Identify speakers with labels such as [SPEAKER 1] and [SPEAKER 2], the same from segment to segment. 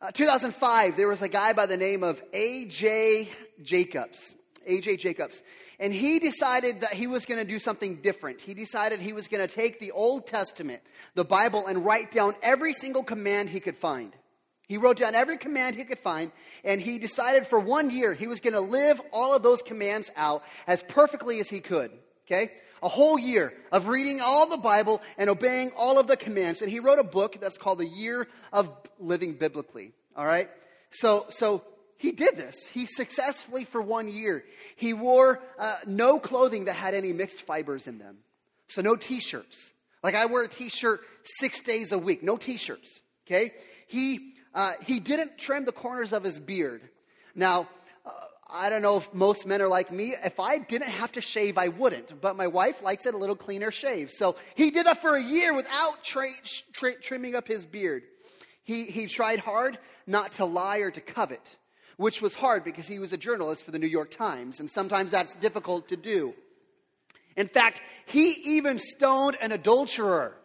[SPEAKER 1] Uh, 2005, there was a guy by the name of A.J. Jacobs. A.J. Jacobs. And he decided that he was going to do something different. He decided he was going to take the Old Testament, the Bible, and write down every single command he could find. He wrote down every command he could find, and he decided for one year he was going to live all of those commands out as perfectly as he could. Okay? A whole year of reading all the Bible and obeying all of the commands. And he wrote a book that's called The Year of Living Biblically. All right? So, so he did this. He successfully, for one year, he wore uh, no clothing that had any mixed fibers in them. So no t shirts. Like I wear a t shirt six days a week, no t shirts. Okay? He uh, he didn't trim the corners of his beard. Now, I don't know if most men are like me. If I didn't have to shave, I wouldn't. But my wife likes it a little cleaner shave. So he did that for a year without tra- tra- trimming up his beard. He, he tried hard not to lie or to covet, which was hard because he was a journalist for the New York Times, and sometimes that's difficult to do. In fact, he even stoned an adulterer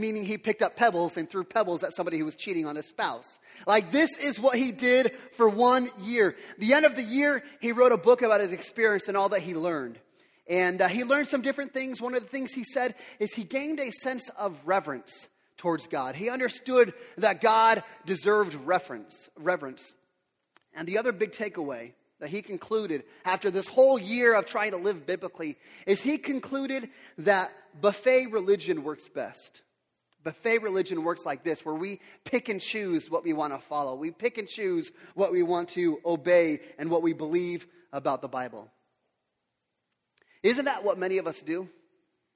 [SPEAKER 1] meaning he picked up pebbles and threw pebbles at somebody who was cheating on his spouse. Like this is what he did for one year. The end of the year, he wrote a book about his experience and all that he learned. And uh, he learned some different things. One of the things he said is he gained a sense of reverence towards God. He understood that God deserved reverence, reverence. And the other big takeaway that he concluded after this whole year of trying to live biblically is he concluded that buffet religion works best. Buffet religion works like this, where we pick and choose what we want to follow. We pick and choose what we want to obey and what we believe about the Bible. Isn't that what many of us do?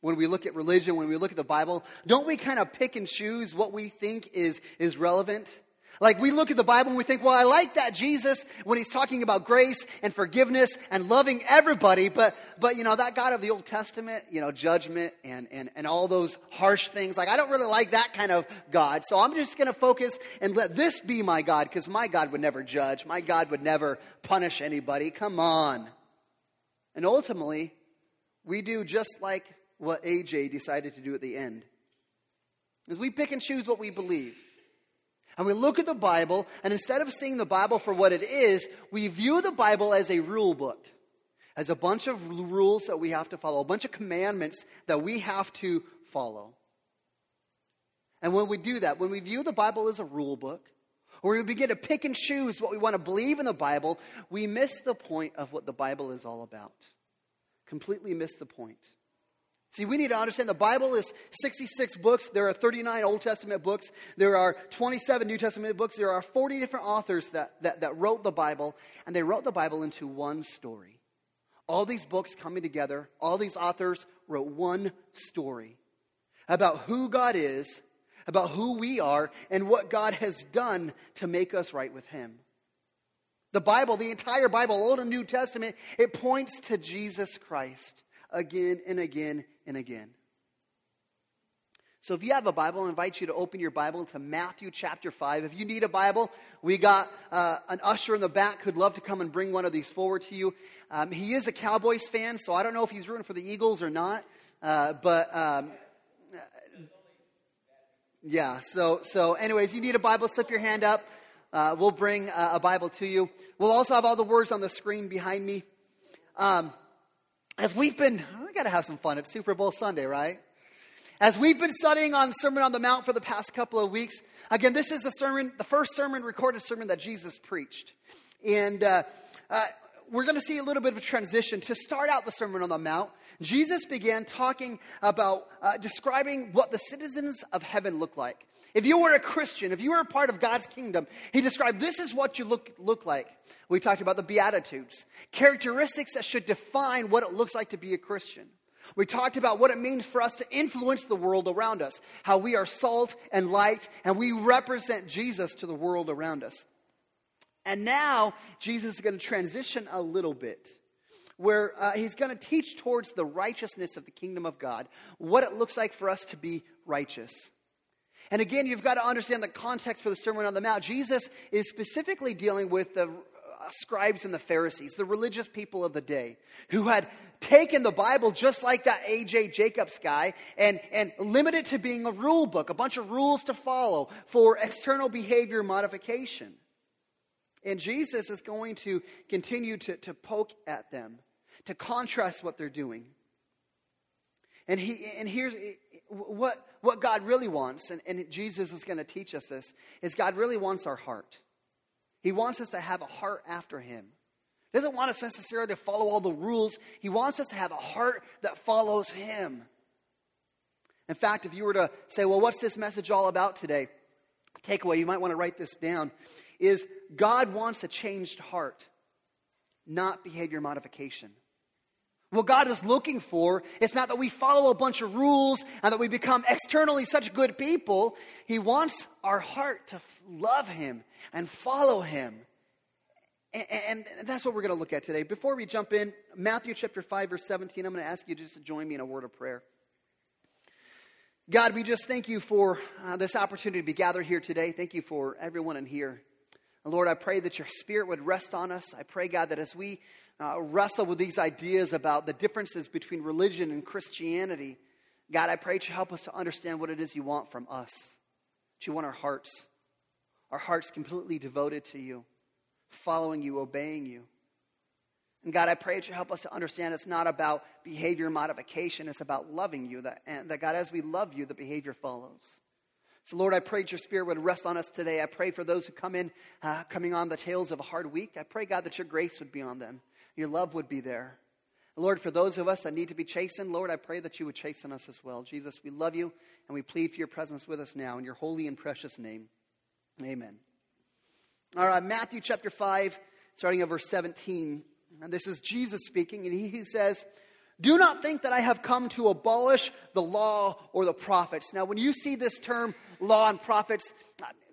[SPEAKER 1] When we look at religion, when we look at the Bible, don't we kind of pick and choose what we think is, is relevant? Like we look at the Bible and we think, well, I like that Jesus when he's talking about grace and forgiveness and loving everybody, but, but you know, that God of the Old Testament, you know, judgment and, and, and all those harsh things, like I don't really like that kind of God. So I'm just to focus and let this be my God because my God would never judge. My God would never punish anybody. Come on. And ultimately, we do just like what AJ decided to do at the end. Is we pick and choose what we believe. And we look at the Bible, and instead of seeing the Bible for what it is, we view the Bible as a rule book, as a bunch of rules that we have to follow, a bunch of commandments that we have to follow. And when we do that, when we view the Bible as a rule book, or we begin to pick and choose what we want to believe in the Bible, we miss the point of what the Bible is all about. Completely miss the point. See, we need to understand the Bible is 66 books. There are 39 Old Testament books. There are 27 New Testament books. There are 40 different authors that, that, that wrote the Bible, and they wrote the Bible into one story. All these books coming together, all these authors wrote one story about who God is, about who we are, and what God has done to make us right with Him. The Bible, the entire Bible, Old and New Testament, it points to Jesus Christ again and again and again. So if you have a Bible, I invite you to open your Bible to Matthew chapter 5. If you need a Bible, we got uh, an usher in the back who'd love to come and bring one of these forward to you. Um, he is a Cowboys fan, so I don't know if he's rooting for the Eagles or not. Uh, but um, yeah, so, so anyways, you need a Bible, slip your hand up. Uh, we'll bring uh, a Bible to you. We'll also have all the words on the screen behind me. Um, as we've been, we got to have some fun. It's Super Bowl Sunday, right? As we've been studying on Sermon on the Mount for the past couple of weeks, again, this is the sermon, the first sermon, recorded sermon that Jesus preached. And uh, uh, we're going to see a little bit of a transition. To start out the Sermon on the Mount, Jesus began talking about uh, describing what the citizens of heaven look like. If you were a Christian, if you were a part of God's kingdom, he described this is what you look, look like. We talked about the Beatitudes, characteristics that should define what it looks like to be a Christian. We talked about what it means for us to influence the world around us, how we are salt and light, and we represent Jesus to the world around us. And now, Jesus is going to transition a little bit where uh, he's going to teach towards the righteousness of the kingdom of God, what it looks like for us to be righteous. And again, you've got to understand the context for the Sermon on the Mount. Jesus is specifically dealing with the scribes and the Pharisees, the religious people of the day, who had taken the Bible just like that A.J. Jacobs guy and, and limited to being a rule book, a bunch of rules to follow for external behavior modification. And Jesus is going to continue to, to poke at them, to contrast what they're doing. And, he, and here's what, what God really wants, and, and Jesus is going to teach us this, is God really wants our heart. He wants us to have a heart after Him. He doesn't want us necessarily to follow all the rules. He wants us to have a heart that follows Him. In fact, if you were to say, well, what's this message all about today? Takeaway, you might want to write this down, is God wants a changed heart, not behavior modification. What God is looking for is not that we follow a bunch of rules and that we become externally such good people. He wants our heart to love Him and follow Him. And, that's what we're going to look at today. Before we jump in, Matthew chapter 5, verse 17, I'm going to ask you to just join me in a word of prayer. God, we just thank you for uh, this opportunity to be gathered here today. Thank you for everyone in here. Lord, I pray that your spirit would rest on us. I pray, God, that as we uh, wrestle with these ideas about the differences between religion and Christianity, God, I pray you help us to understand what it is you want from us. That you want our hearts, our hearts completely devoted to you, following you, obeying you. And God, I pray that you help us to understand it's not about behavior modification, it's about loving you. That, that God, as we love you, the behavior follows. So, Lord, I pray that your spirit would rest on us today. I pray for those who come in, uh, coming on the tails of a hard week. I pray, God, that your grace would be on them your love would be there. Lord, for those of us that need to be chastened, Lord, I pray that you would chasten us as well. Jesus, we love you and we plead for your presence with us now in your holy and precious name. Amen. All right, Matthew chapter 5, starting at verse 17. And this is Jesus speaking, and he, says, Do not think that I have come to abolish the law or the prophets. Now, when you see this term, law and prophets,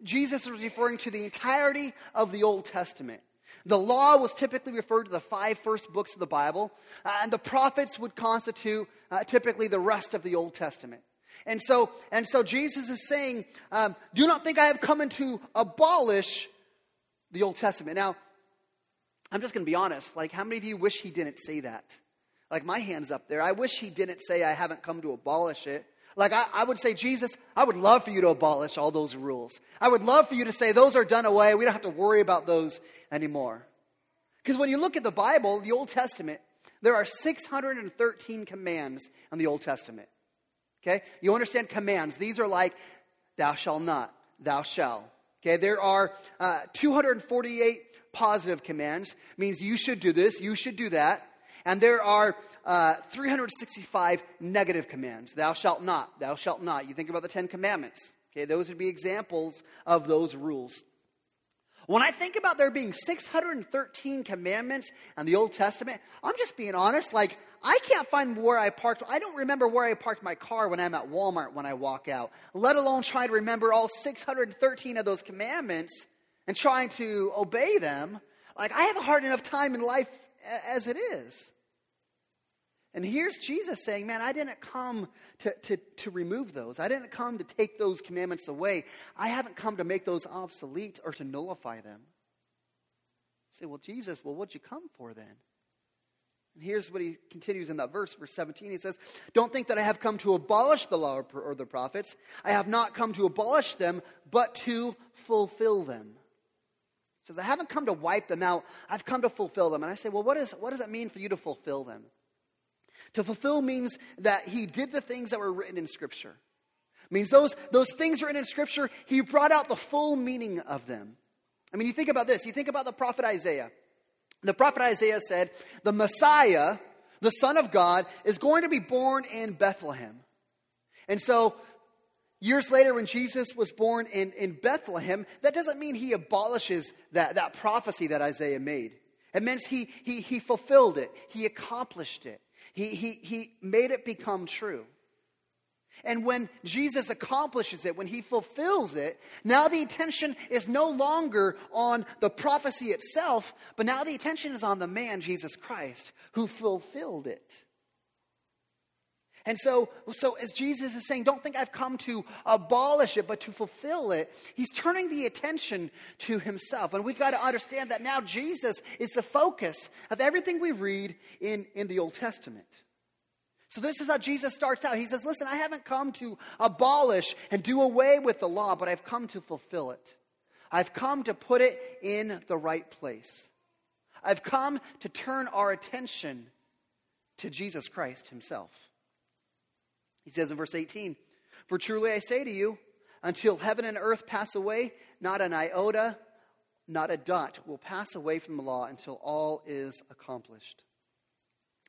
[SPEAKER 1] Jesus is referring to the entirety of the Old Testament. The law was typically referred to the five first books of the Bible, uh, and the prophets would constitute uh, typically the rest of the Old Testament. And so, and so Jesus is saying, um, Do not think I have come to abolish the Old Testament. Now, I'm just going to be honest. Like, how many of you wish he didn't say that? Like, my hand's up there. I wish he didn't say, I haven't come to abolish it. Like, I, I, would say, Jesus, I would love for you to abolish all those rules. I would love for you to say, those are done away. We don't have to worry about those anymore. Because when you look at the Bible, the Old Testament, there are 613 commands in the Old Testament. Okay? You understand commands. These are like, thou shalt not, thou shalt. Okay? There are uh, 248 positive commands, means you should do this, you should do that. And there are uh, 365 negative commands. Thou shalt not, thou shalt not. You think about the Ten Commandments. Okay, those would be examples of those rules. When I think about there being 613 commandments in the Old Testament, I'm just being honest. Like, I can't find where I parked. I don't remember where I parked my car when I'm at Walmart when I walk out, let alone try to remember all 613 of those commandments and trying to obey them. Like, I have a hard enough time in life as it is. And here's Jesus saying, Man, I didn't come to, to, to remove those. I didn't come to take those commandments away. I haven't come to make those obsolete or to nullify them. Say, Well, Jesus, well, what'd you come for then? And here's what he continues in that verse, verse 17. He says, Don't think that I have come to abolish the law or the prophets. I have not come to abolish them, but to fulfill them. Says, I haven't come to wipe them out. I've come to fulfill them. And I say, Well, what, is, what does it mean for you to fulfill them? To fulfill means that he did the things that were written in Scripture. It means those, those things written in Scripture, he brought out the full meaning of them. I mean, you think about this. You think about the prophet Isaiah. The prophet Isaiah said, The Messiah, the Son of God, is going to be born in Bethlehem. And so, years later, when Jesus was born in, in Bethlehem, that doesn't mean he abolishes that, that prophecy that Isaiah made. It means he, he, he fulfilled it, he accomplished it. He, he, he made it become true. And when Jesus accomplishes it, when he fulfills it, now the attention is no longer on the prophecy itself, but now the attention is on the man, Jesus Christ, who fulfilled it. And so, so as Jesus is saying, don't think I've come to abolish it, but to fulfill it, he's turning the attention to himself. And we've got to understand that now Jesus is the focus of everything we read in, in the Old Testament. So this is how Jesus starts out. He says, Listen, I haven't come to abolish and do away with the law, but I've come to fulfill it. I've come to put it in the right place. I've come to turn our attention to Jesus Christ himself. He says in verse 18, For truly I say to you, until heaven and earth pass away, not an iota, not a dot will pass away from the law until all is accomplished.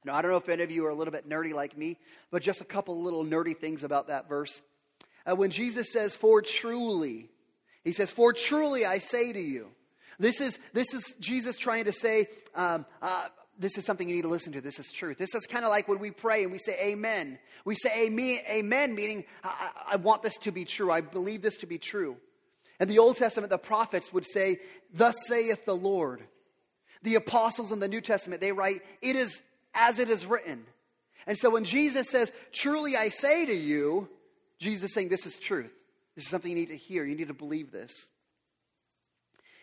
[SPEAKER 1] Now, I don't know if any of you are a little bit nerdy like me, but just a couple little nerdy things about that verse. Uh, when Jesus says, For truly, he says, For truly I say to you. This is, this is Jesus trying to say, um, uh, this is something you need to listen to. This is truth. This is kind of like when we pray and we say amen. We say amen, meaning I, I want this to be true. I believe this to be true. And the Old Testament, the prophets would say, Thus saith the Lord. The apostles in the New Testament, they write, It is as it is written. And so when Jesus says, Truly I say to you, Jesus saying, This is truth. This is something you need to hear. You need to believe this.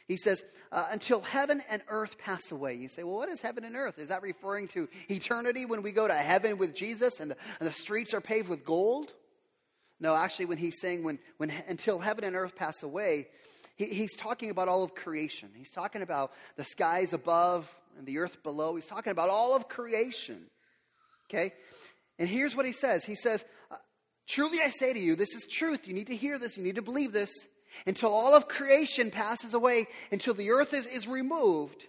[SPEAKER 1] He says, uh, until heaven and earth pass away. You say, well, what is heaven and earth? Is that referring to eternity when we go to heaven with Jesus and the, and the streets are paved with gold? No, actually, when he's saying when, when until heaven and earth pass away, he, he's talking about all of creation. He's talking about the skies above and the earth below. He's talking about all of creation. Okay? And here's what he says He says, uh, Truly I say to you, this is truth. You need to hear this, you need to believe this until all of creation passes away, until the earth is, is removed,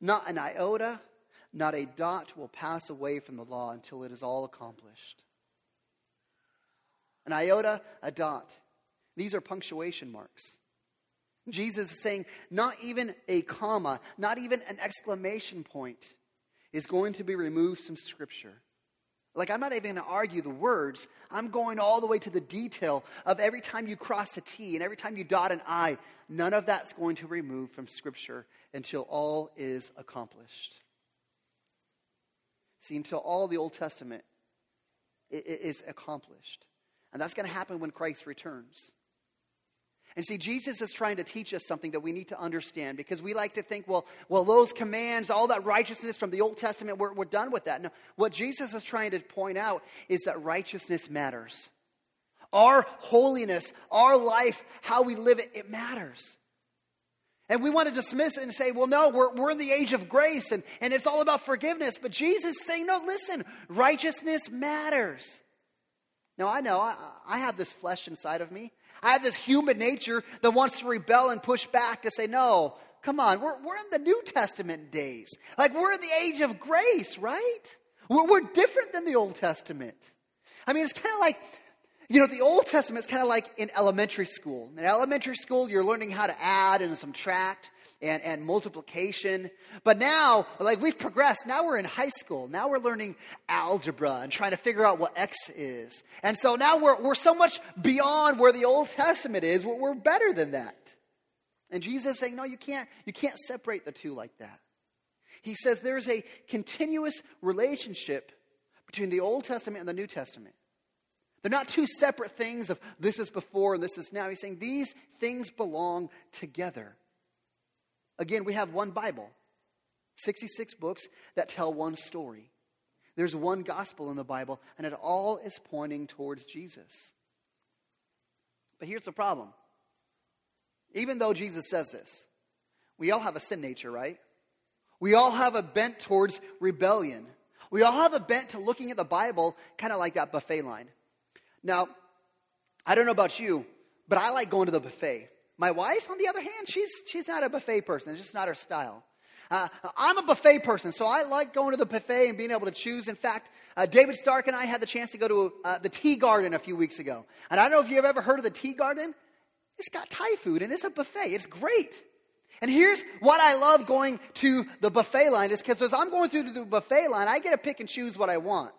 [SPEAKER 1] not an iota, not a dot will pass away from the law until it is all accomplished. An iota, a dot. These are punctuation marks. Jesus is saying not even a comma, not even an exclamation point is going to be removed from Scripture. Like, I'm not even going to argue the words. I'm going all the way to the detail of every time you cross a T and every time you dot an I. None of that's going to remove from Scripture until all is accomplished. See, until all the Old Testament is accomplished. And that's going to happen when Christ returns. And see, Jesus is trying to teach us something that we need to understand because we like to think, well, well, those commands, all that righteousness from the Old Testament, we're, we're done with that. No, what Jesus is trying to point out is that righteousness matters. Our holiness, our life, how we live it, it matters. And we want to dismiss it and say, well, no, we're, we're in the age of grace and, and it's all about forgiveness. But Jesus is saying, no, listen, righteousness matters. Now, I know I, I have this flesh inside of me. I have this human nature that wants to rebel and push back to say, no, come on, we're, we're in the New Testament days. Like, we're in the age of grace, right? We're, we're different than the Old Testament. I mean, it's kind of like, you know, the Old Testament is kind of like in elementary school. In elementary school, you're learning how to add and subtract and, and multiplication. But now, like we've progressed, now we're in high school. Now we're learning algebra and trying to figure out what X is. And so now we're, we're so much beyond where the Old Testament is. We're, better than that. And Jesus is saying, no, you can't, you can't separate the two like that. He says there's a continuous relationship between the Old Testament and the New Testament. They're not two separate things of this is before and this is now. He's saying these things belong together. Again, we have one Bible, 66 books that tell one story. There's one gospel in the Bible, and it all is pointing towards Jesus. But here's the problem. Even though Jesus says this, we all have a sin nature, right? We all have a bent towards rebellion. We all have a bent to looking at the Bible kind of like that buffet line. Now, I don't know about you, but I like going to the buffet. My wife, on the other hand, she's, she's not a buffet person. It's just not her style. Uh, I'm a buffet person, so I like going to the buffet and being able to choose. In fact, uh, David Stark and I had the chance to go to uh, the Tea Garden a few weeks ago. And I don't know if you've ever heard of the Tea Garden. It's got Thai food and it's a buffet. It's great. And here's what I love going to the buffet line is because as I'm going through the buffet line, I get to pick and choose what I want.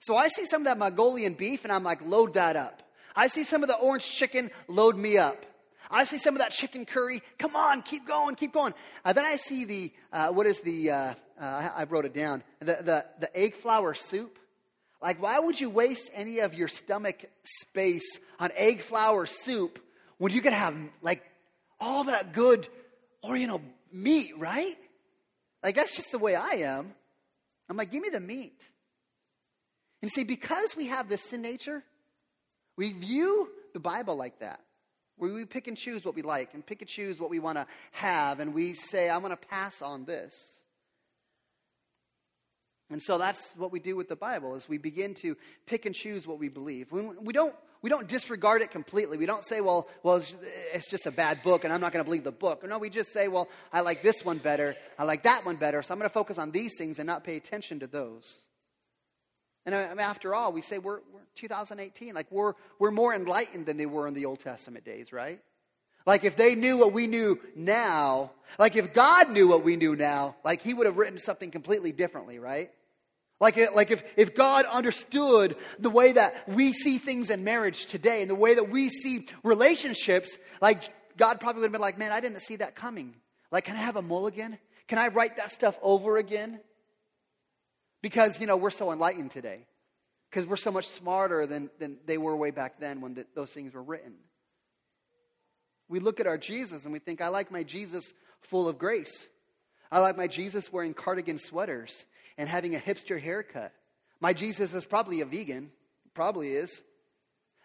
[SPEAKER 1] So I see some of that Mongolian beef and I'm like, load that up. I see some of the orange chicken, load me up. I see some of that chicken curry. Come on, keep going, keep going. Uh, then I see the, uh, what is the, uh, uh I wrote it down, the, the, the egg flower soup. Like, why would you waste any of your stomach space on egg flower soup when you could have, like, all that good Oriental meat, right? Like, that's just the way I am. I'm like, give me the meat. And see, because we have this sin nature, we view the Bible like that. Where we pick and choose what we like and pick and choose what we want to have, and we say, I'm going to pass on this. And so that's what we do with the Bible is we begin to pick and choose what we believe. We don't, we don't disregard it completely. We don't say, well, well it's, it's just a bad book and I'm not going to believe the book. No, we just say, well, I like this one better. I like that one better. So I'm going to focus on these things and not pay attention to those. And uh, after all, we say we're, we're 2018. Like we're, we're more enlightened than they were in the Old Testament days, right? Like if they knew what we knew now, like if God knew what we knew now, like he would have written something completely differently, right? Like, like if, if God understood the way that we see things in marriage today and the way that we see relationships, like God probably would have been like, man, I didn't see that coming. Like, can I have a mulligan? Can I write that stuff over again? Because, you know, we're so enlightened today. Because we're so much smarter than, than they were way back then when the, those things were written. We look at our Jesus and we think, I like my Jesus full of grace. I like my Jesus wearing cardigan sweaters and having a hipster haircut. My Jesus is probably a vegan, probably is.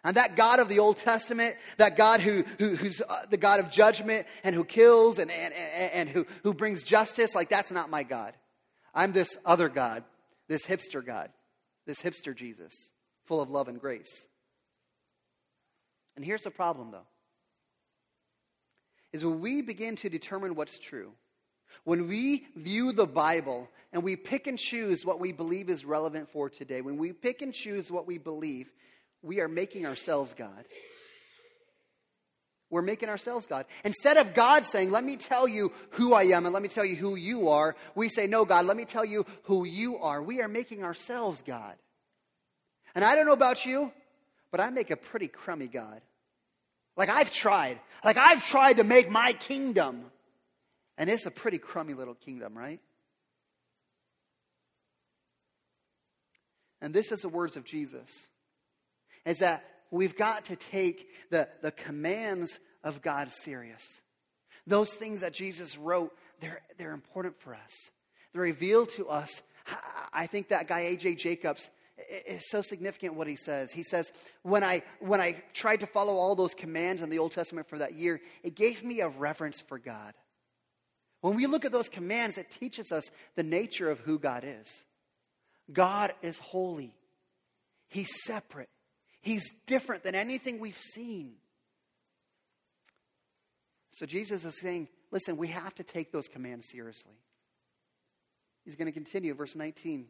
[SPEAKER 1] And that God of the Old Testament, that God who, who who's uh, the God of judgment and who kills and, and, and, and who, who brings justice, like that's not my God. I'm this other God this hipster God, this hipster Jesus, full of love and grace. And here's the problem, though, is when we begin to determine what's true, when we view the Bible and we pick and choose what we believe is relevant for today, when we pick and choose what we believe, we are making ourselves God. We're making ourselves God. Instead of God saying, Let me tell you who I am and let me tell you who you are, we say, No, God, let me tell you who you are. We are making ourselves God. And I don't know about you, but I make a pretty crummy God. Like I've tried. Like I've tried to make my kingdom. And it's a pretty crummy little kingdom, right? And this is the words of Jesus. Is that we've got to take the, the commands of God serious. Those things that Jesus wrote, they're, they're important for us. They're revealed to us. I think that guy, A.J. Jacobs, is so significant what he says. He says, when I, when I tried to follow all those commands in the Old Testament for that year, it gave me a reverence for God. When we look at those commands, it teaches us the nature of who God is. God is holy, He's separate, He's different than anything we've seen. So Jesus is saying, listen, we have to take those commands seriously. He's going to continue, verse 19.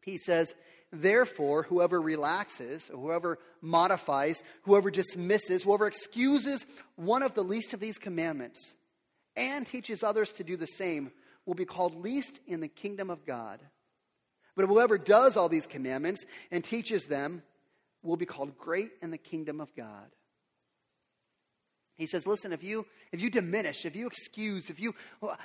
[SPEAKER 1] He says, Therefore, whoever relaxes, whoever modifies, whoever dismisses, whoever excuses one of the least of these commandments and teaches others to do the same will be called least in the kingdom of God. But whoever does all these commandments and teaches them will be called great in the kingdom of God. He says, listen, if you, if you diminish, if you excuse, if you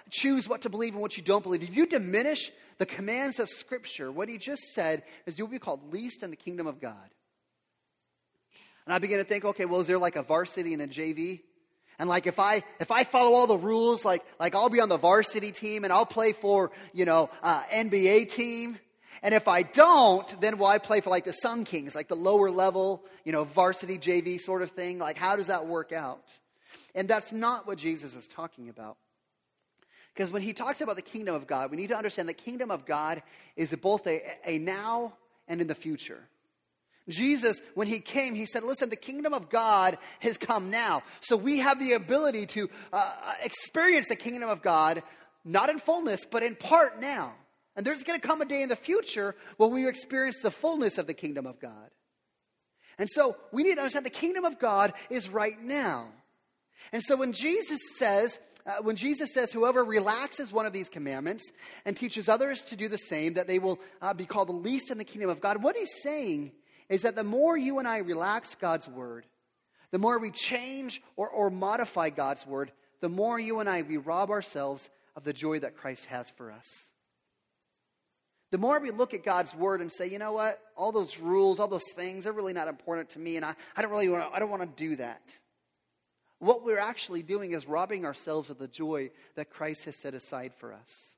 [SPEAKER 1] choose what to believe and what you don't believe, if you diminish the commands of Scripture, what he just said is you'll be called least in the kingdom of God. And I begin to think, okay, well, is there like a varsity and a JV? And like if I if I follow all the rules, like like I'll be on the varsity team and I'll play for you know uh, NBA team, and if I don't, then will I play for like the Sun Kings, like the lower level, you know, varsity JV sort of thing? Like, how does that work out? And that's not what Jesus is talking about. Because when he talks about the kingdom of God, we need to understand the kingdom of God is both a, a now and in the future. Jesus, when he came, he said, Listen, the kingdom of God has come now. So we have the ability to uh, experience the kingdom of God, not in fullness, but in part now. And there's going to come a day in the future when we experience the fullness of the kingdom of God. And so we need to understand the kingdom of God is right now. And so when Jesus says, uh, when Jesus says, whoever relaxes one of these commandments and teaches others to do the same, that they will uh, be called the least in the kingdom of God, what he's saying is that the more you and I relax God's word, the more we change or, or modify God's word, the more you and I, we rob ourselves of the joy that Christ has for us. The more we look at God's word and say, you know what, all those rules, all those things, they're really not important to me, and I, I don't really want to, I don't want to do that. What we're actually doing is robbing ourselves of the joy that Christ has set aside for us.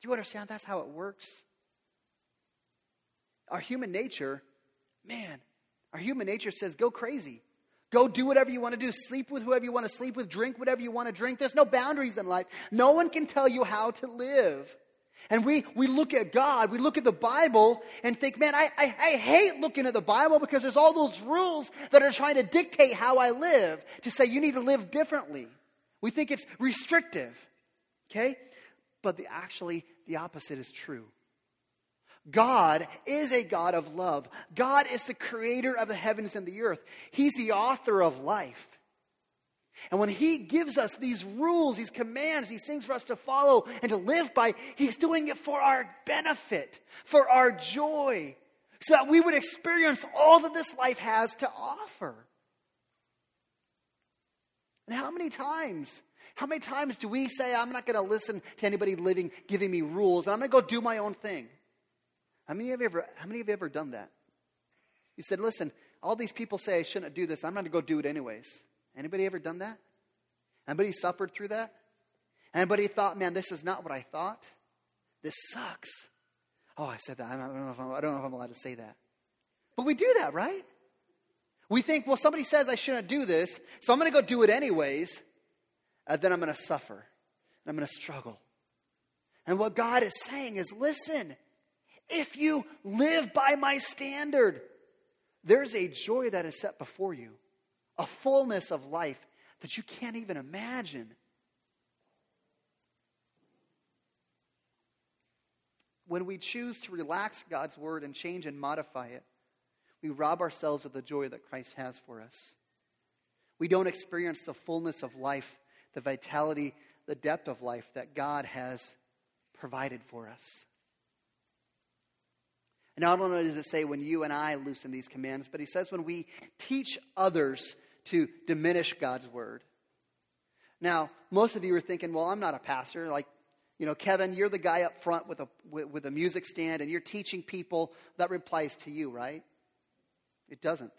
[SPEAKER 1] Do you understand that's how it works? Our human nature, man, our human nature says go crazy. Go do whatever you want to do. Sleep with whoever you want to sleep with. Drink whatever you want to drink. There's no boundaries in life. No one can tell you how to live. And we, we look at God, we look at the Bible and think, man, I, I, I, hate looking at the Bible because there's all those rules that are trying to dictate how I live, to say you need to live differently. We think it's restrictive. Okay? But the, actually, the opposite is true. God is a God of love. God is the creator of the heavens and the earth. He's the author of life. And when He gives us these rules, these commands, these things for us to follow and to live by, He's doing it for our benefit, for our joy, so that we would experience all that this life has to offer. And how many times, how many times do we say, I'm not going to listen to anybody living, giving me rules, and I'm going to go do my own thing? How many of you ever, how many of you ever done that? You said, listen, all these people say I shouldn't do this. I'm going to go do it anyways. Anybody ever done that? Anybody suffered through that? Anybody thought, man, this is not what I thought? This sucks. Oh, I said that. I don't know if I'm, I don't know if I'm allowed to say that. But we do that, right? We think, well, somebody says I shouldn't do this, so I'm going to go do it anyways, and then I'm going to suffer, and I'm going to struggle. And what God is saying is, listen, if you live by my standard, there's a joy that is set before you, a fullness of life that you can't even imagine. When we choose to relax God's word and change and modify it, we rob ourselves of the joy that Christ has for us. We don't experience the fullness of life, the vitality, the depth of life that God has provided for us. And not only does it say when you and I loosen these commands, but he says when we teach others to diminish God's word. Now, most of you are thinking, well, I'm not a pastor. Like, you know, Kevin, you're the guy up front with a, with, with a music stand and you're teaching people. That replies to you, right? It doesn't.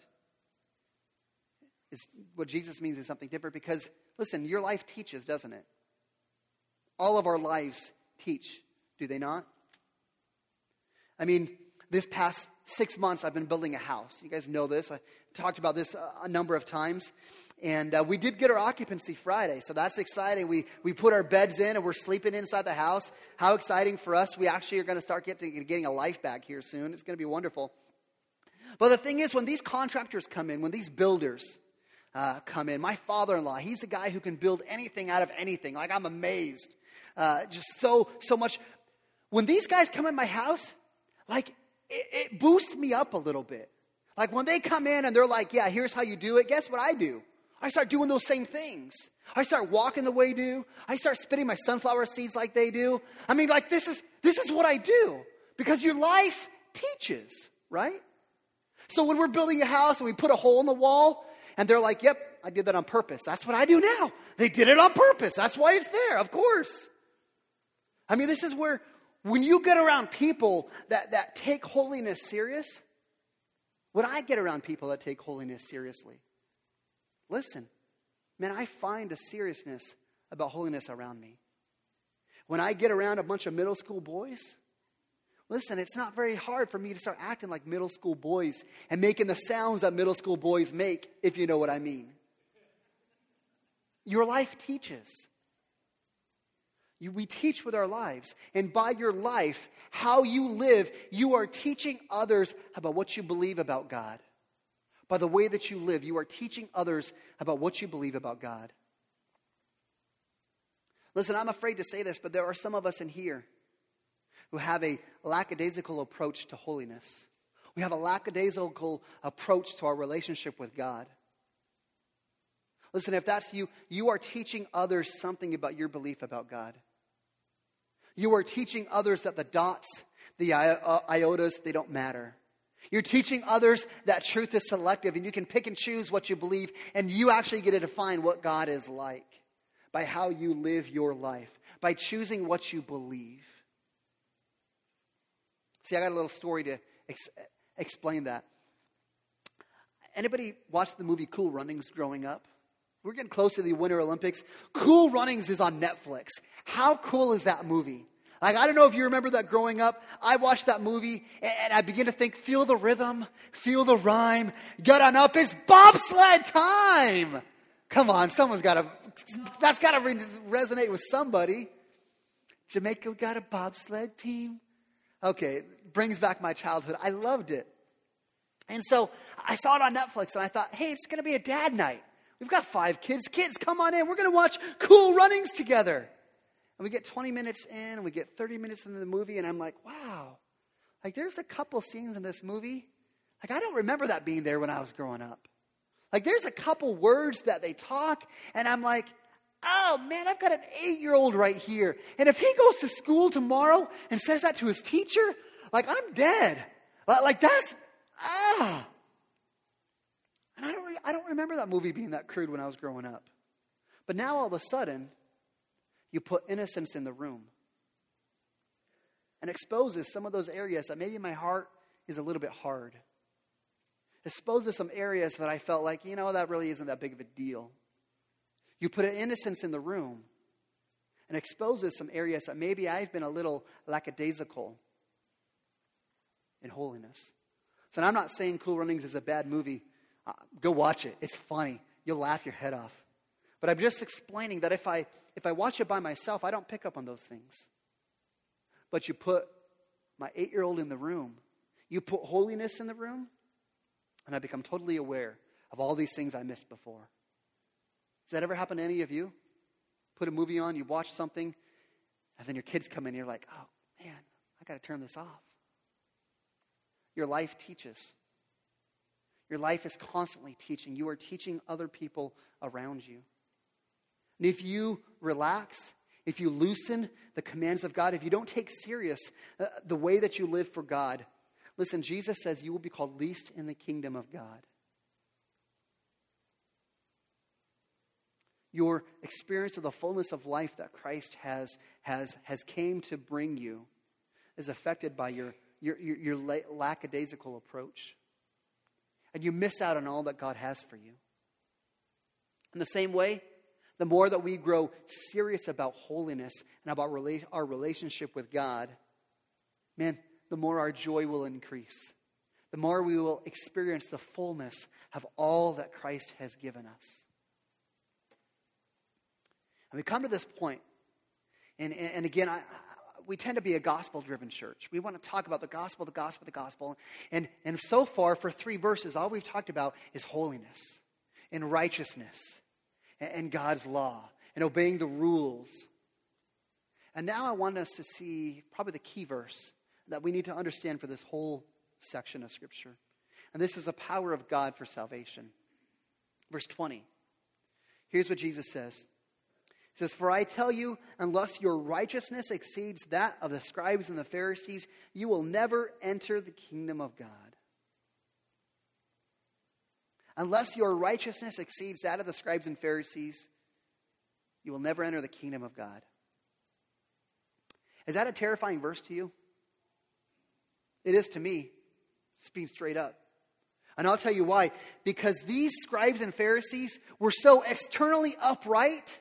[SPEAKER 1] It's, what Jesus means is something different because, listen, your life teaches, doesn't it? All of our lives teach, do they not? I mean, this past six months, I've been building a house. You guys know this. I talked about this a number of times. And uh, we did get our occupancy Friday, so that's exciting. We, we put our beds in and we're sleeping inside the house. How exciting for us. We actually are going to start getting, getting a life back here soon. It's going to be wonderful. But the thing is, when these contractors come in, when these builders uh, come in, my father in law, he's a guy who can build anything out of anything. Like, I'm amazed. Uh, just so, so much. When these guys come in my house, like, it, it boosts me up a little bit. Like when they come in and they're like, yeah, here's how you do it, guess what I do? I start doing those same things. I start walking the way they do. I start spitting my sunflower seeds like they do. I mean, like this is this is what I do because your life teaches, right? So when we're building a house and we put a hole in the wall and they're like, "Yep, I did that on purpose." That's what I do now. They did it on purpose. That's why it's there, of course. I mean, this is where when you get around people that, that take holiness serious, when I get around people that take holiness seriously, listen, man, I find a seriousness about holiness around me. When I get around a bunch of middle school boys, listen, it's not very hard for me to start acting like middle school boys and making the sounds that middle school boys make, if you know what I mean. Your life teaches. You, we teach with our lives. And by your life, how you live, you are teaching others about what you believe about God. By the way that you live, you are teaching others about what you believe about God. Listen, I'm afraid to say this, but there are some of us in here who have a lackadaisical approach to holiness. We have a lackadaisical approach to our relationship with God. Listen, if that's you, you are teaching others something about your belief about God. You are teaching others that the dots, the uh, iotas, they don't matter. You're teaching others that truth is selective and you can pick and choose what you believe, and you actually get to define what God is like by how you live your life, by choosing what you believe. See, I got a little story to ex- explain that. Anybody watch the movie Cool Runnings growing up? We're getting close to the Winter Olympics. Cool Runnings is on Netflix. How cool is that movie? Like, I don't know if you remember that growing up. I watched that movie and I began to think, feel the rhythm, feel the rhyme, get on up, it's bobsled time. Come on, someone's got to, that's got to resonate with somebody. Jamaica got a bobsled team. Okay, brings back my childhood. I loved it. And so I saw it on Netflix and I thought, hey, it's going to be a dad night. We've got five kids. Kids, come on in. We're going to watch cool runnings together. And we get 20 minutes in and we get 30 minutes into the movie, and I'm like, wow, like there's a couple scenes in this movie. Like I don't remember that being there when I was growing up. Like there's a couple words that they talk, and I'm like, oh man, I've got an eight year old right here. And if he goes to school tomorrow and says that to his teacher, like I'm dead. Like that's, ah. And I don't, re- I don't remember that movie being that crude when I was growing up. But now all of a sudden, you put innocence in the room and exposes some of those areas that maybe my heart is a little bit hard. Exposes some areas that I felt like, you know, that really isn't that big of a deal. You put an innocence in the room and exposes some areas that maybe I've been a little lackadaisical in holiness. So I'm not saying Cool Runnings is a bad movie. Uh, go watch it. It's funny. You'll laugh your head off. But I'm just explaining that if I if I watch it by myself, I don't pick up on those things. But you put my 8-year-old in the room. You put holiness in the room, and I become totally aware of all these things I missed before. Does that ever happen to any of you? Put a movie on, you watch something, and then your kids come in, and you're like, oh, man, I got to turn this off. Your life teaches. Your life is constantly teaching. You are teaching other people around you. And if you relax, if you loosen the commands of God, if you don't take serious uh, the way that you live for God, listen, Jesus says you will be called least in the kingdom of God. Your experience of the fullness of life that Christ has, has, has came to bring you is affected by your, your, your, your lackadaisical approach. And you miss out on all that God has for you. In the same way, the more that we grow serious about holiness and about rela- our relationship with God, man, the more our joy will increase. The more we will experience the fullness of all that Christ has given us. And we come to this point, and, and, and again, I, we tend to be a gospel driven church. We want to talk about the gospel, the gospel, the gospel. And, and so far, for three verses, all we've talked about is holiness and righteousness and God's law and obeying the rules. And now I want us to see probably the key verse that we need to understand for this whole section of Scripture. And this is the power of God for salvation. Verse 20. Here's what Jesus says. He says, For I tell you, unless your righteousness exceeds that of the scribes and the Pharisees, you will never enter the kingdom of God. Unless your righteousness exceeds that of the scribes and Pharisees, you will never enter the kingdom of God. Is that a terrifying verse to you? It is to me, speaking straight up. And I'll tell you why. Because these scribes and Pharisees were so externally upright.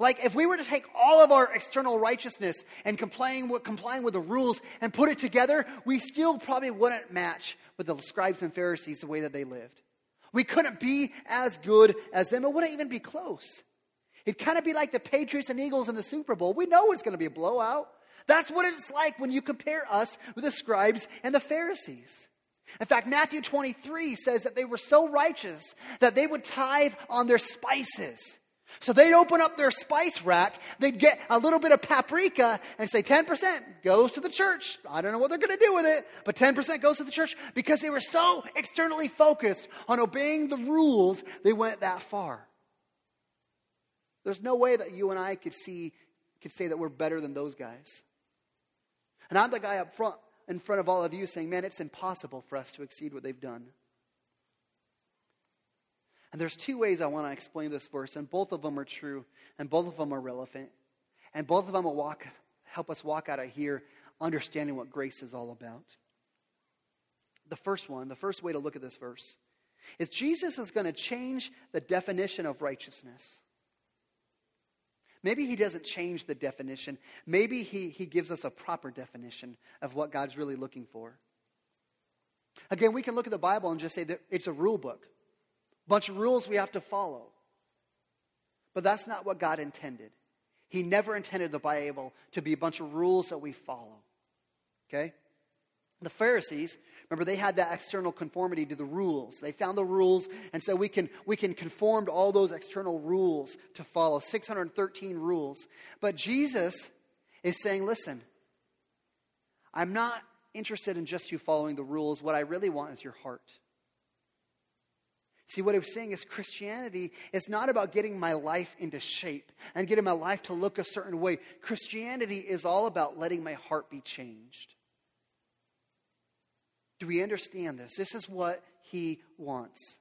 [SPEAKER 1] Like, if we were to take all of our external righteousness and complying with, complying with the rules and put it together, we still probably wouldn't match with the scribes and Pharisees the way that they lived. We couldn't be as good as them. It wouldn't even be close. It'd kind of be like the Patriots and Eagles in the Super Bowl. We know it's going to be a blowout. That's what it's like when you compare us with the scribes and the Pharisees. In fact, Matthew 23 says that they were so righteous that they would tithe on their spices. So they'd open up their spice rack, they'd get a little bit of paprika and say 10% goes to the church. I don't know what they're going to do with it, but 10% goes to the church because they were so externally focused on obeying the rules, they went that far. There's no way that you and I could see could say that we're better than those guys. And I'm the guy up front in front of all of you saying, "Man, it's impossible for us to exceed what they've done." And there's two ways I want to explain this verse, and both of them are true, and both of them are relevant, and both of them will walk, help us walk out of here understanding what grace is all about. The first one, the first way to look at this verse, is Jesus is going to change the definition of righteousness. Maybe he doesn't change the definition. Maybe he, he gives us a proper definition of what God's really looking for. Again, we can look at the Bible and just say that it's a rule book, bunch of rules we have to follow. But that's not what God intended. He never intended the Bible to be a bunch of rules that we follow. Okay? The Pharisees, remember, they had that external conformity to the rules. They found the rules, and so we can, we can conform to all those external rules to follow 613 rules. But Jesus is saying, listen, I'm not interested in just you following the rules. What I really want is your heart. See, what I'm saying is Christianity is not about getting my life into shape and getting my life to look a certain way. Christianity is all about letting my heart be changed. Do we understand this? This is what he wants.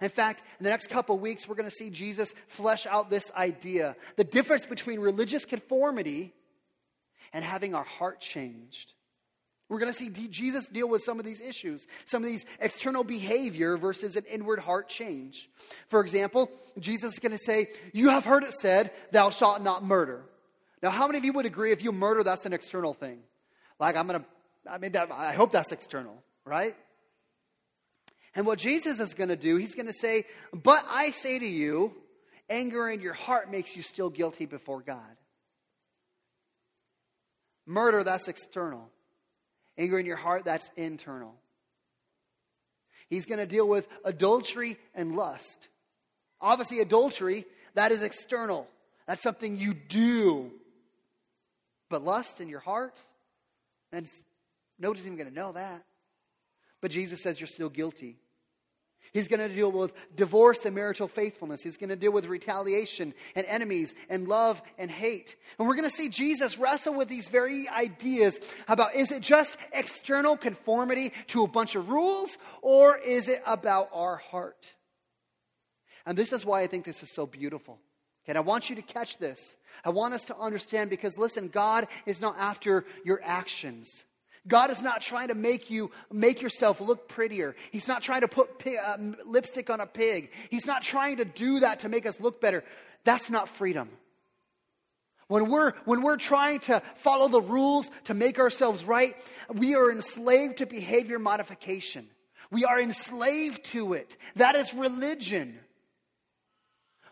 [SPEAKER 1] In fact, in the next couple weeks, we're going to see Jesus flesh out this idea the difference between religious conformity and having our heart changed. We're going to see Jesus deal with some of these issues, some of these external behavior versus an inward heart change. For example, Jesus is going to say, You have heard it said, Thou shalt not murder. Now, how many of you would agree if you murder, that's an external thing? Like, I'm going to I mean, that, I hope that's external, right? And what Jesus is going to do, he's going to say, But I say to you, anger in your heart makes you still guilty before God. Murder, that's external. Anger in your heart, that's internal. He's going to deal with adultery and lust. Obviously, adultery, that is external. That's something you do. But lust in your heart, and Nobody's even going to know that. But Jesus says you're still guilty. He's going to deal with divorce and marital faithfulness. He's going to deal with retaliation and enemies and love and hate. And we're going to see Jesus wrestle with these very ideas about is it just external conformity to a bunch of rules or is it about our heart? And this is why I think this is so beautiful. And I want you to catch this. I want us to understand because listen, God is not after your actions. God is not trying to make you make yourself look prettier. He's not trying to put pig, uh, lipstick on a pig. He's not trying to do that to make us look better. That's not freedom. When we're, when we're trying to follow the rules to make ourselves right, we are enslaved to behavior modification. We are enslaved to it. That is religion.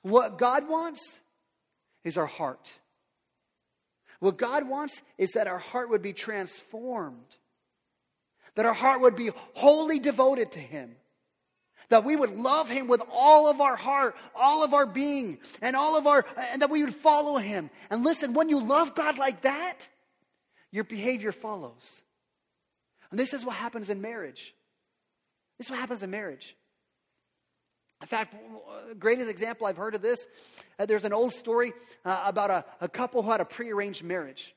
[SPEAKER 1] What God wants is our heart. What God wants is that our heart would be transformed, that our heart would be wholly devoted to Him, that we would love Him with all of our heart, all of our being, and all of our, and that we would follow Him. And listen, when you love God like that, your behavior follows. And this is what happens in marriage. This is what happens in marriage. In fact, the greatest example I've heard of this, uh, there's an old story uh, about a, a, couple who had a prearranged marriage.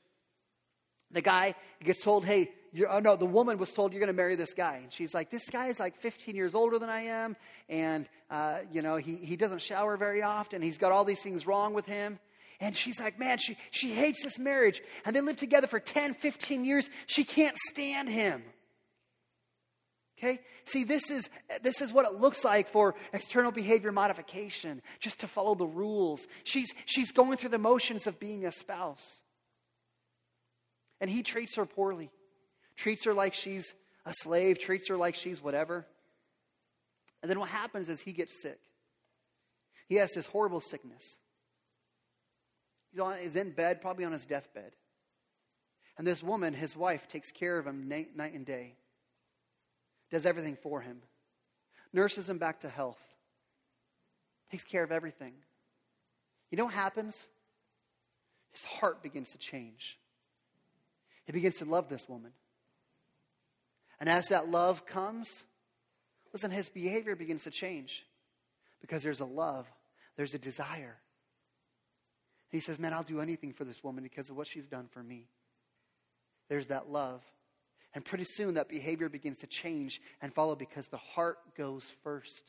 [SPEAKER 1] The guy gets told, hey, oh no, the woman was told, you're going to marry this guy. And she's like, this guy is like 15 years older than I am, and, uh, you know, he, he doesn't shower very often. He's got all these things wrong with him. And she's like, man, she, she hates this marriage. And they lived together for 10, 15 years. She can't stand him. Okay? See, this is, this is what it looks like for external behavior modification, just to follow the rules. She's, she's going through the motions of being a spouse. And he treats her poorly, treats her like she's a slave, treats her like she's whatever. And then what happens is he gets sick. He has this horrible sickness. He's, on, he's in bed, probably on his deathbed. And this woman, his wife, takes care of him night, night and day does everything for him, nurses him back to health, takes care of everything. You know what happens? His heart begins to change. He begins to love this woman. And as that love comes, listen, his behavior begins to change because there's a love, there's a desire. And he says, Man, I'll do anything for this woman because of what she's done for me. There's that love. And pretty soon that behavior begins to change and follow because the heart goes first.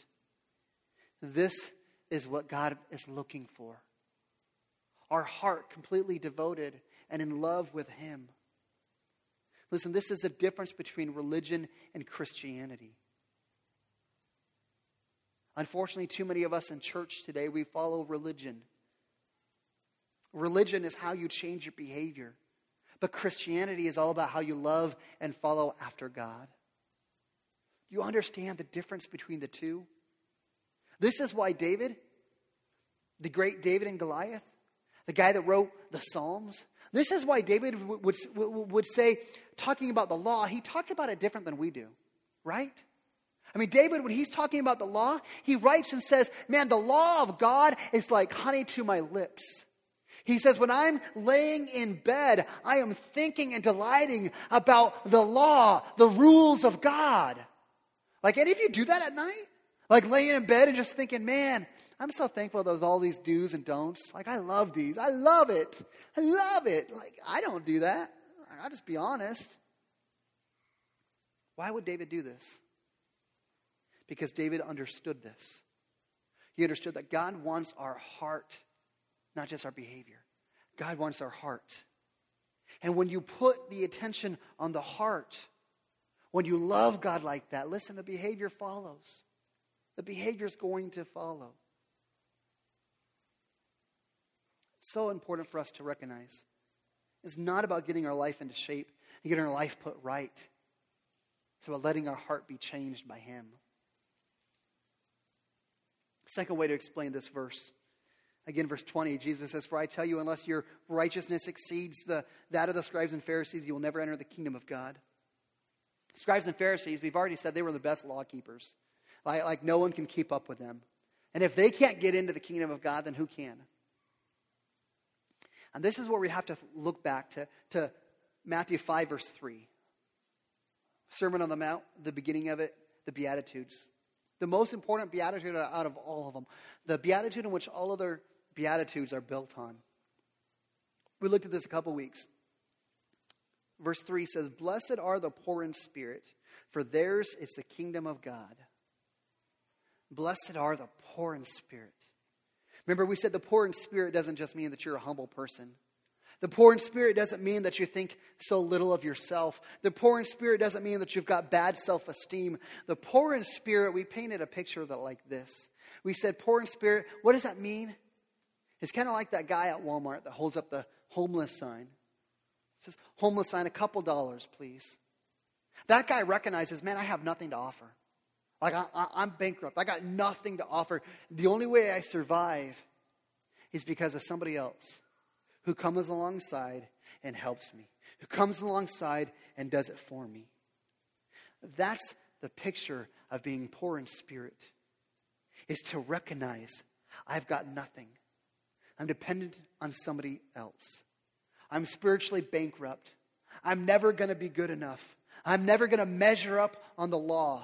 [SPEAKER 1] This is what God is looking for. Our heart completely devoted and in love with Him. Listen, this is the difference between religion and Christianity. Unfortunately, too many of us in church today, we follow religion. Religion is how you change your behavior, but Christianity is all about how you love and follow after God. Do you understand the difference between the two? This is why David, the great David and Goliath, the guy that wrote the Psalms, this is why David would, would, would say, talking about the law, he talks about it different than we do, right? I mean, David, when he's talking about the law, he writes and says, Man, the law of God is like honey to my lips. He says, When I'm laying in bed, I am thinking and delighting about the law, the rules of God. Like, any of you do that at night? Like, laying in bed and just thinking, Man, I'm so thankful there's all these do's and don'ts. Like, I love these. I love it. I love it. Like, I don't do that. I'll just be honest. Why would David do this? Because David understood this. He understood that God wants our heart, not just our behavior. God wants our heart. And when you put the attention on the heart, when you love God like that, listen, the behavior follows. The behavior is going to follow. It's so important for us to recognize. It's not about getting our life into shape and getting our life put right. It's about letting our heart be changed by Him. Second way to explain this verse. Again, verse 20, Jesus says, For I tell you, unless your righteousness exceeds the, that of the scribes and Pharisees, you will never enter the kingdom of God. Scribes and Pharisees, we've already said they were the best law keepers. Like, like no one can keep up with them. And if they can't get into the kingdom of God, then who can? And this is where we have to look back to, to Matthew 5, verse 3. Sermon on the Mount, the beginning of it, the Beatitudes. The most important beatitude out of all of them. The beatitude in which all other beatitudes are built on. We looked at this a couple weeks. Verse 3 says, Blessed are the poor in spirit, for theirs is the kingdom of God. Blessed are the poor in spirit. Remember, we said the poor in spirit doesn't just mean that you're a humble person. The poor in spirit doesn't mean that you think so little of yourself. The poor in spirit doesn't mean that you've got bad self esteem. The poor in spirit, we painted a picture of it like this. We said, poor in spirit, what does that mean? It's kind of like that guy at Walmart that holds up the homeless sign. It says, homeless sign, a couple dollars, please. That guy recognizes, man, I have nothing to offer. Like, I, am bankrupt. I got nothing to offer. The only way I survive is because of somebody else who comes alongside and helps me, who comes alongside and does it for me. That's the picture of being poor in spirit, is to recognize I've got nothing. I'm dependent on somebody else. I'm spiritually bankrupt. I'm never going to be good enough. I'm never going to measure up on the law.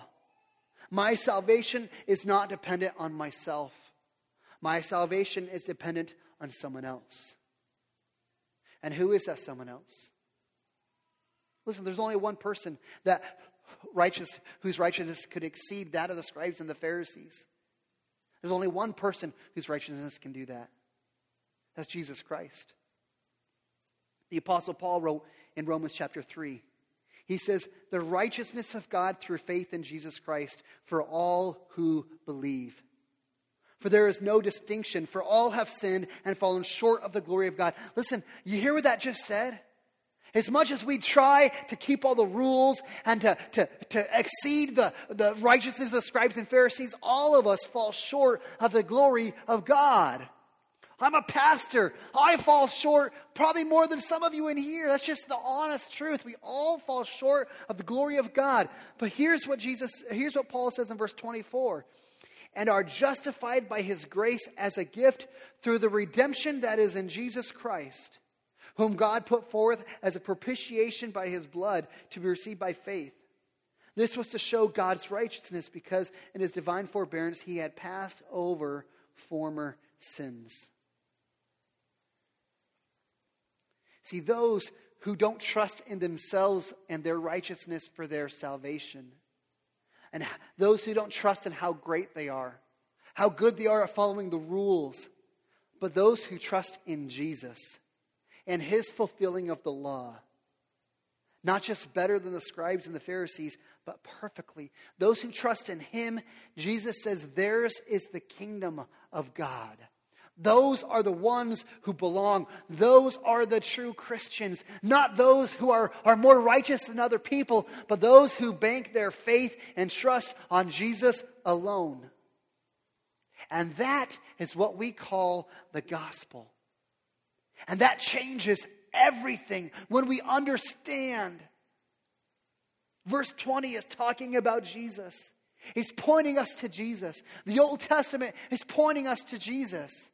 [SPEAKER 1] My salvation is not dependent on myself. My salvation is dependent on someone else. And who is that someone else? Listen, there's only one person that righteous whose righteousness could exceed that of the scribes and the Pharisees. There's only one person whose righteousness can do that. That's Jesus Christ. The apostle Paul wrote in Romans chapter 3. He says, "The righteousness of God through faith in Jesus Christ for all who believe." For there is no distinction, for all have sinned and fallen short of the glory of God. Listen, you hear what that just said? As much as we try to keep all the rules and to, to, to exceed the, the righteousness of the scribes and Pharisees, all of us fall short of the glory of God. I'm a pastor. I fall short probably more than some of you in here. That's just the honest truth. We all fall short of the glory of God. But here's what Jesus, here's what Paul says in verse 24 and are justified by his grace as a gift through the redemption that is in Jesus Christ, whom God put forth as a propitiation by his blood to be received by faith. This was to show God's righteousness because in his divine forbearance he had passed over former sins. See, those who don't trust in themselves and their righteousness for their salvation and those who don't trust in how great they are, how good they are at following the rules. But those who trust in Jesus and his fulfilling of the law, not just better than the scribes and the Pharisees, but perfectly. Those who trust in him, Jesus says, theirs is the kingdom of God. Those are the ones who belong. Those are the true Christians, not those who are, are more righteous than other people, but those who bank their faith and trust on Jesus alone. And that is what we call the gospel. And that changes everything when we understand. Verse 20 is talking about Jesus. He's pointing us to Jesus. The Old Testament is pointing us to Jesus.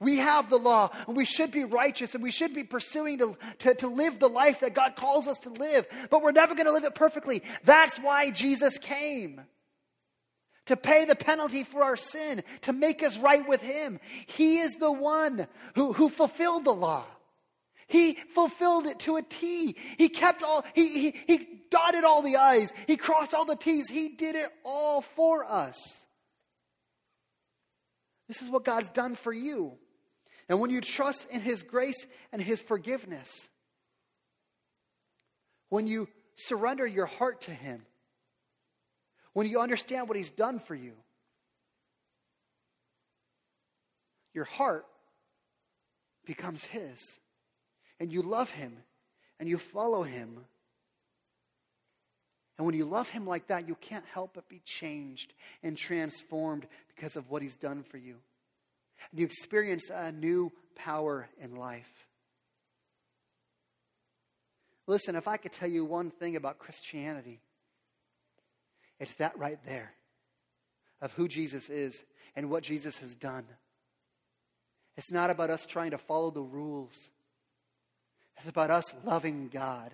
[SPEAKER 1] We have the law, and we should be righteous, and we should be pursuing to, to, to live the life that God calls us to live, but we're never going to live it perfectly. That's why Jesus came to pay the penalty for our sin, to make us right with Him. He is the one who, who fulfilled the law. He fulfilled it to a T. He kept all, he, he, he dotted all the I's. He crossed all the T's. He did it all for us. This is what God's done for you. And when you trust in His grace and His forgiveness, when you surrender your heart to Him, when you understand what He's done for you, your heart becomes His. And you love Him and you follow Him. And when you love Him like that, you can't help but be changed and transformed because of what He's done for you and you experience a new power in life. Listen, if I could tell you one thing about Christianity, it's that right there of who Jesus is and what Jesus has done. It's not about us trying to follow the rules, it's about us loving God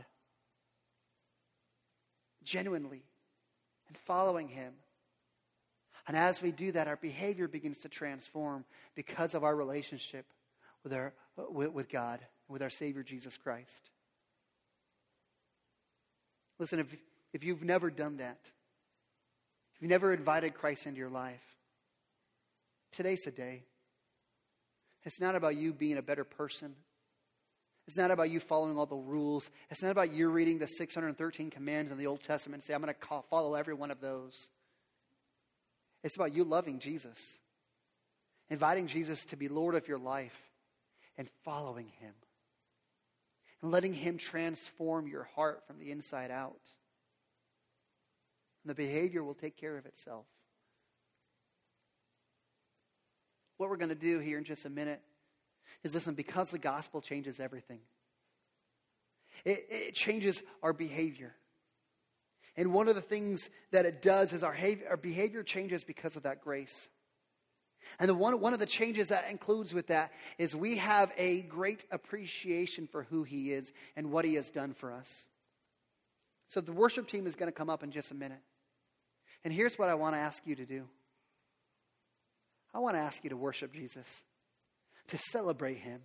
[SPEAKER 1] genuinely and following Him and as we do that, our behavior begins to transform because of our relationship with, our, with, with God, with our Savior Jesus Christ. Listen, if, if you've never done that, if you've never invited Christ into your life, today's the day. It's not about you being a better person. It's not about you following all the rules. It's not about you reading the 613 commands in the Old Testament and say, I'm going to follow every one of those. It's about you loving Jesus, inviting Jesus to be Lord of your life, and following him, and letting him transform your heart from the inside out. And the behavior will take care of itself. What we're going to do here in just a minute is listen, because the gospel changes everything, it, it changes our behavior. And one of the things that it does is our behavior, our behavior changes because of that grace. And the one, one of the changes that includes with that is we have a great appreciation for who He is and what He has done for us. So the worship team is going to come up in just a minute. And here's what I want to ask you to do I want to ask you to worship Jesus, to celebrate Him,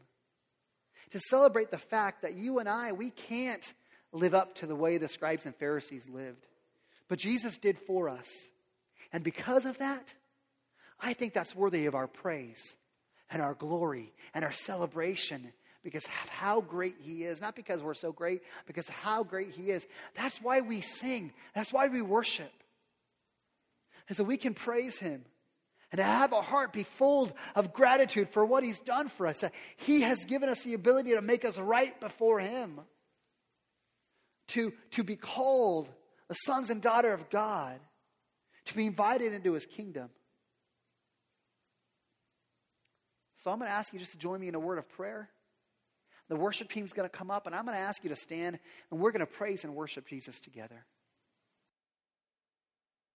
[SPEAKER 1] to celebrate the fact that you and I, we can't live up to the way the scribes and Pharisees lived. But Jesus did for us. And because of that, I think that's worthy of our praise and our glory and our celebration because of how great he is. Not because we're so great, because of how great he is. That's why we sing. That's why we worship. And so we can praise him and to have a heart be full of gratitude for what he's done for us. He has given us the ability to make us right before him to, to be called the sons and daughter of God, to be invited into his kingdom. So I'm going to ask you just to join me in a word of prayer. The worship team's going to come up, and I'm going to ask you to stand, and we're going to praise and worship Jesus together.